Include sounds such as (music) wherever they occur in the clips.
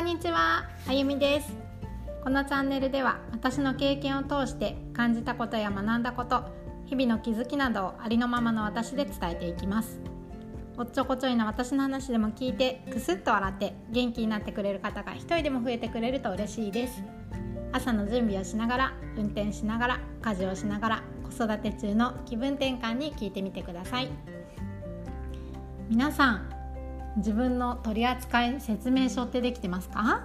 んにちは、あゆみです。このチャンネルでは私の経験を通して感じたことや学んだこと日々の気づきなどをありのままの私で伝えていきます。おっちょこちょいな私の話でも聞いてくすっと笑って元気になってくれる方が一人でも増えてくれると嬉しいです。朝の準備をしながら運転しながら家事をしながら子育て中の気分転換に聞いてみてください。皆さん自分の取扱い説明書ってできてますか？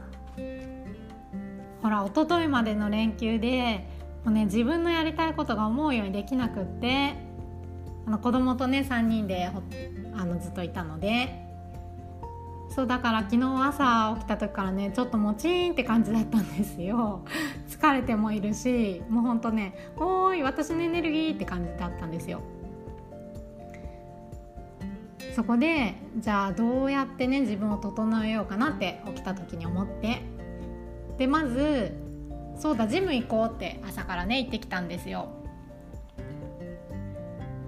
ほら一昨日までの連休でもう、ね、自分のやりたいことが思うようにできなくってあの子供とね3人であのずっといたので。そうだから昨日朝起きた時からねちょっともちーんって感じだったんですよ。疲れてもいるしもうほんとね「おーい私のエネルギー」って感じだったんですよ。そこでじゃあどうやってね自分を整えようかなって起きた時に思って。でまずそうだジム行こうって朝からね行ってきたんですよ。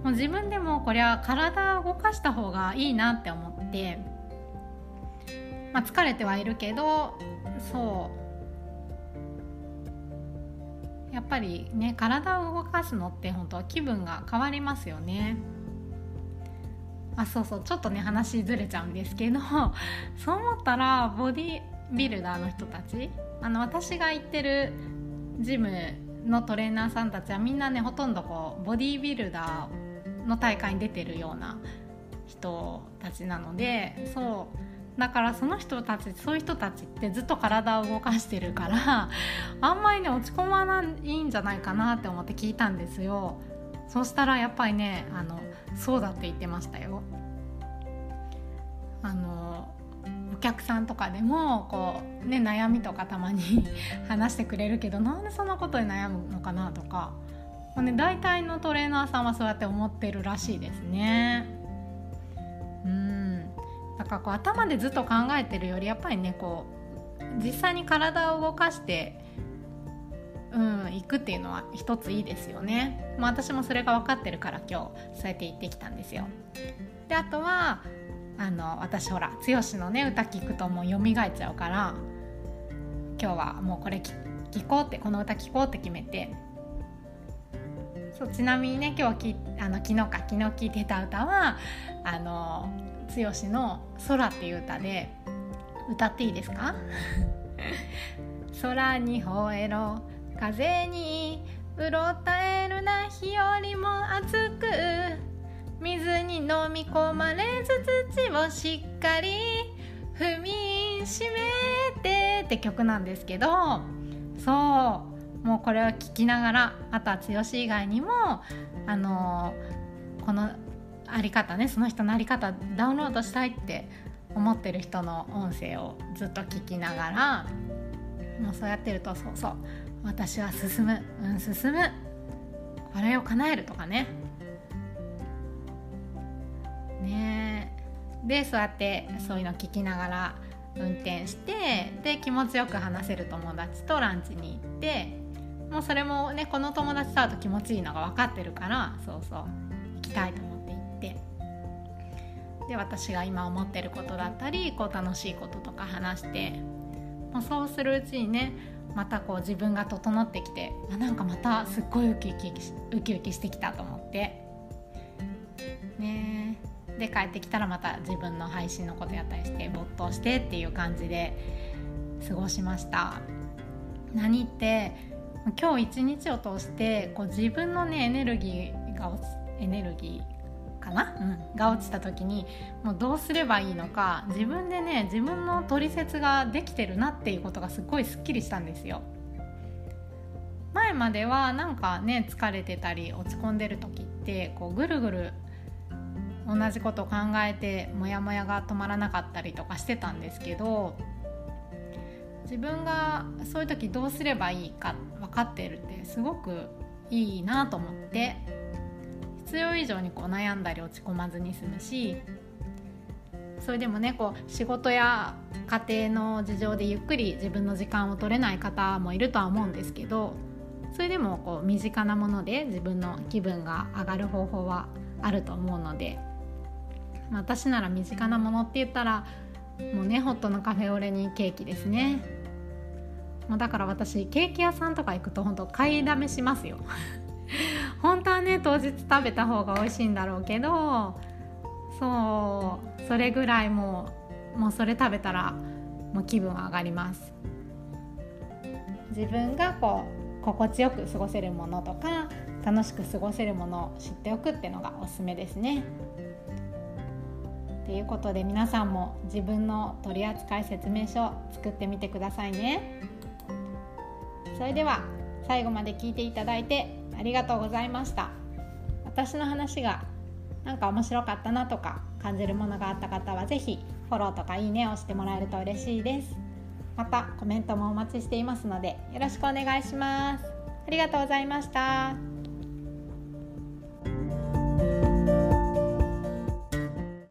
もう自分でもこりゃ体を動かした方がいいなって思って、まあ、疲れてはいるけどそう。やっぱりね体を動かすのって本当は気分が変わりますよね。あそうそうちょっとね話ずれちゃうんですけど (laughs) そう思ったらボディビルダーの人たちあの私が行ってるジムのトレーナーさんたちはみんなねほとんどこうボディービルダーの大会に出てるような人たちなのでそうだからその人たちそういう人たちってずっと体を動かしてるからあんまりね落ち込まないんじゃないかなって思って聞いたんですよ。そしたらやっぱりねあのそうだって言ってましたよ。あのお客さんとかでもこう、ね、悩みとかたまに (laughs) 話してくれるけどなんでそんなことに悩むのかなとか、まあね、大体のトレーナーさんはそうやって思ってるらしいですね。うん。だからこう頭でずっと考えてるよりやっぱりねこう実際に体を動かしてうん、行くっていうのは一ついいですよね、まあ、私もそれが分かってるから今日そうやって行ってきたんですよ。であとはあの私ほら剛のね歌聞くともう蘇っちゃうから今日はもうこれ聞こうってこの歌聞こうって決めて。そうちなみにね今日きあの昨日か昨日聴いてた歌はあの剛の「空」っていう歌で歌っていいですか？(laughs) 空に吠えろ。風にうろたえるな日よりも熱く水に飲み込まれず土をしっかり踏みしめてって曲なんですけどそうもうこれを聴きながらあとは剛以外にもあのこのあり方ねその人のあり方ダウンロードしたいって思ってる人の音声をずっと聞きながらもうそうやってるとそうそう。私は進む。うん進む。これを叶えるとかね。ねでそうやってそういうの聞きながら運転してで気持ちよく話せる友達とランチに行ってもうそれもねこの友達と会うと気持ちいいのが分かってるからそうそう。行きたいと思って行って。で私が今思ってることだったりこう楽しいこととか話してもうそうするうちにねまたこう自分が整ってきてあなんかまたすっごいウキウキウキウキしてきたと思って。ね。で帰ってきたらまた自分の配信のことやったりして没頭してっていう感じで過ごしました。何って今日一日を通してこう自分のねエネルギーがエネルギーかな、うん、が落ちた時にもうどうすればいいのか自分でね自分の取説ができてるなっていうことがすっごいすっきりしたんですよ。前まではなんかね疲れてたり落ち込んでる時ってこうぐるぐる同じことを考えてモヤモヤが止まらなかったりとかしてたんですけど自分がそういう時どうすればいいか分かってるってすごくいいなと思って以上にこう悩んだり落ち込まずに済むしそれでもねこう仕事や家庭の事情でゆっくり自分の時間を取れない方もいるとは思うんですけどそれでもこう身近なもので自分の気分が上がる方法はあると思うので、まあ、私なら身近なものって言ったらもうねホットのカフェオレにケーキですね。もうだから私ケーキ屋さんとか行くと本当買いだめしますよ。本当はね当日食べた方が美味しいんだろうけどそうそれぐらいもうもうそれ食べたらもう気分上がります自分がこう心地よく過ごせるものとか楽しく過ごせるものを知っておくっていうのがおすすめですね。ということで皆さんも自分の取扱説明書を作ってみてくださいね。それでは最後まで聞いていただいてありがとうございました。私の話がなんか面白かったなとか感じるものがあった方は是非フォローとかいいねを押してもらえると嬉しいですまたコメントもお待ちしていますのでよろしくお願いしますありがとうございました。